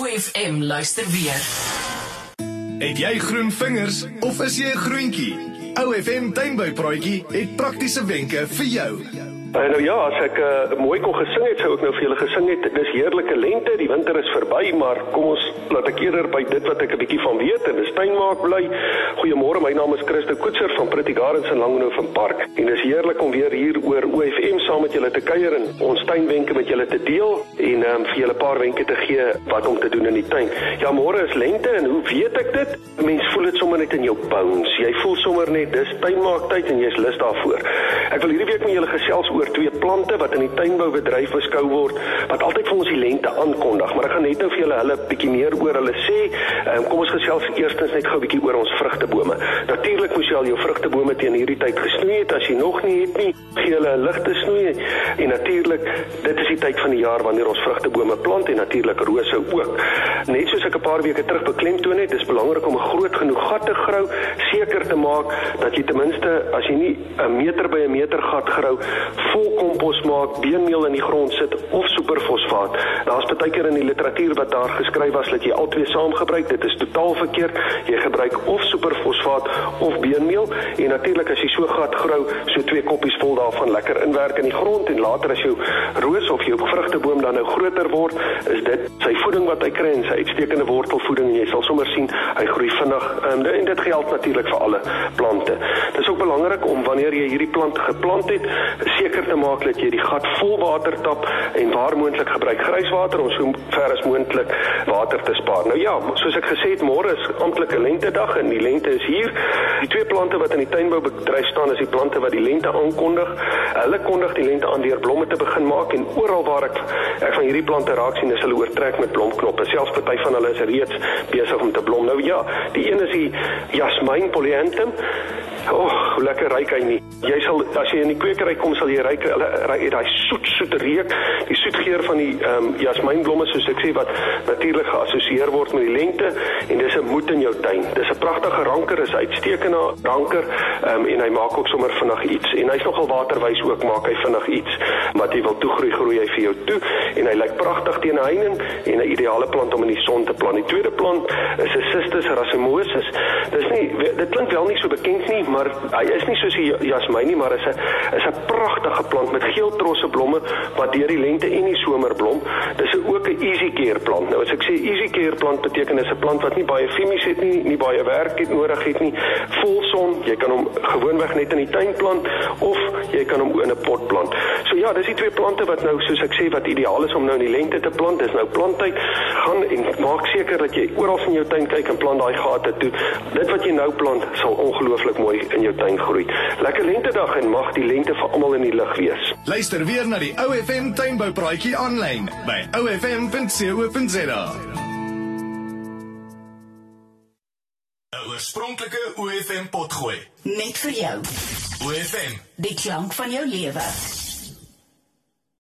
OFM luister weer. Het jy groen vingers of is jy 'n groentjie? OFM tuinboupraatjie het praktiese wenke vir jou. Uh, nou ja, as ek uh, mooi kon gesing het, sou ek nou vir julle gesing het. Dis heerlike lente, die winter is verby, maar kom ons laat ek eerder by dit wat ek 'n bietjie van weet en dis tuinmaak bly. Goeiemôre, my naam is Christo Koetser van Pretty Gardens in Langehoven Park. En dis heerlik om weer hier oor OFM saam met julle te kuier en ons tuinwenke met julle te deel en um, vir julle 'n paar wenke te gee wat om te doen in die tuin. Ja, môre is lente en hoe weet ek dit? Mens voel dit sommer net in jou bones. Jy voel sommer net dis tuinmaak tyd en jy's lus daarvoor. Ek wil hierdie week met julle gesels oor twee plante wat in die tuinboubedryf beskou word wat altyd vir ons die lente aankondig, maar ek gaan net nou vir julle hulle bietjie meer oor hulle sê. Um, kom ons gesels eerstens net gou 'n bietjie oor ons vrugtebome. Natuurlik moes jy al jou vrugtebome teen hierdie tyd gesnoei het as jy nog nie het nie. Gee hulle 'n ligte snoei en natuurlik dit is die tyd van die jaar wanneer ons vrugtebome plant en natuurlik rose ook. Net soos ek 'n paar weke terug beklemtoon het, dis belangrik om 'n groot genoeg gat te grou, seker te maak dat jy ten minste as jy nie 'n meter by 'n meter gat grou, vol kompos maak, beenmeel in die grond sit of superfosfaat. Daar's baie keer in die literatuur wat daar geskryf was dat jy albei saam gebruik. Dit is totaal verkeerd. Jy gebruik of superfosfaat of beenmeel en natuurlik as jy so gat grou, so twee koppies vol daarvan lekker inwerk in die grond en later as jou roos of jou vrugteboom dan nou groter word, is dit sy voeding wat hy kry en sy uitstekende wortelvoeding en jy sal sommer sien hy groei vinnig. Um, en dit geld natuurlik vir alle plante. Dit is ook belangrik om wanneer jy hierdie plant geplant het, seker te maak dat jy die gat vol water tap en waar moontlik gebruik grijswater om so ver as moontlik water te spaar. Nou ja, soos ek gesê het, môre is amptelike lentedag en die lente is hier. Die twee plante wat in die tuinboubedryf staan is die plante wat die lente aankondig. Hulle kondig die lente aan deur blomme te begin maak en oral waar ek ek van hierdie plante raak sien is hulle oortrek met blomknoppe. Selfs party van hulle is reeds besig om te blom. Nou ja, die een is die Jasmine polyanthum. O, oh, hoe lekker ryk hy nie. Jy sal as jy in die kwekery kom sal jy ryk hulle ry daai soet soet reuk, die soet geur van die ehm um, jasmijnblomme soos ek sê wat natuurlik geassosieer word met die lente en dis 'n moed in jou tuin. Dis 'n pragtige ranker, is uitstekende ranker ehm um, en hy maak ook sommer vinnig iets en hy's nogal waterwys ook maak hy vinnig iets wat jy wil toegroei groei hy vir jou toe en hy lyk pragtig teen heining en 'n ideale plant om in die son te plant. Die tweede plant is 'n Cistus racemosus. Dis nie dit klink wel nie so bekend nie, maar hy is nie soos die jasmyn nie, maar is 'n is 'n pragtige plant met geel trosse blomme wat deur die lente en die somer blom. Dis ook 'n easy care plant. Nou as ek sê easy care plant beteken is 'n plant wat nie baie chemies het nie, nie baie werk het nodig het nie. Volson, jy kan hom gewoonweg net in die tuin plant of jy kan hom in 'n pot plant. So ja, dis die twee plante wat nou soos ek sê wat ideaal is om nou in die lente te plant. Dis nou planttyd. Gaan en maak seker dat jy oral in jou tuin kyk en plant daai gate toe. Dit wat jy nou plant sal ongelooflik mooi in jou tuin groei. Lekker lentedag en mag die lente vir almal in die lig wees. Luister weer na die OFM tuinboupraatjie aanlyn by ofm.co.za. Oorspronklike OFM potgooi Net vir jou. OFM Die klank van jou lewe.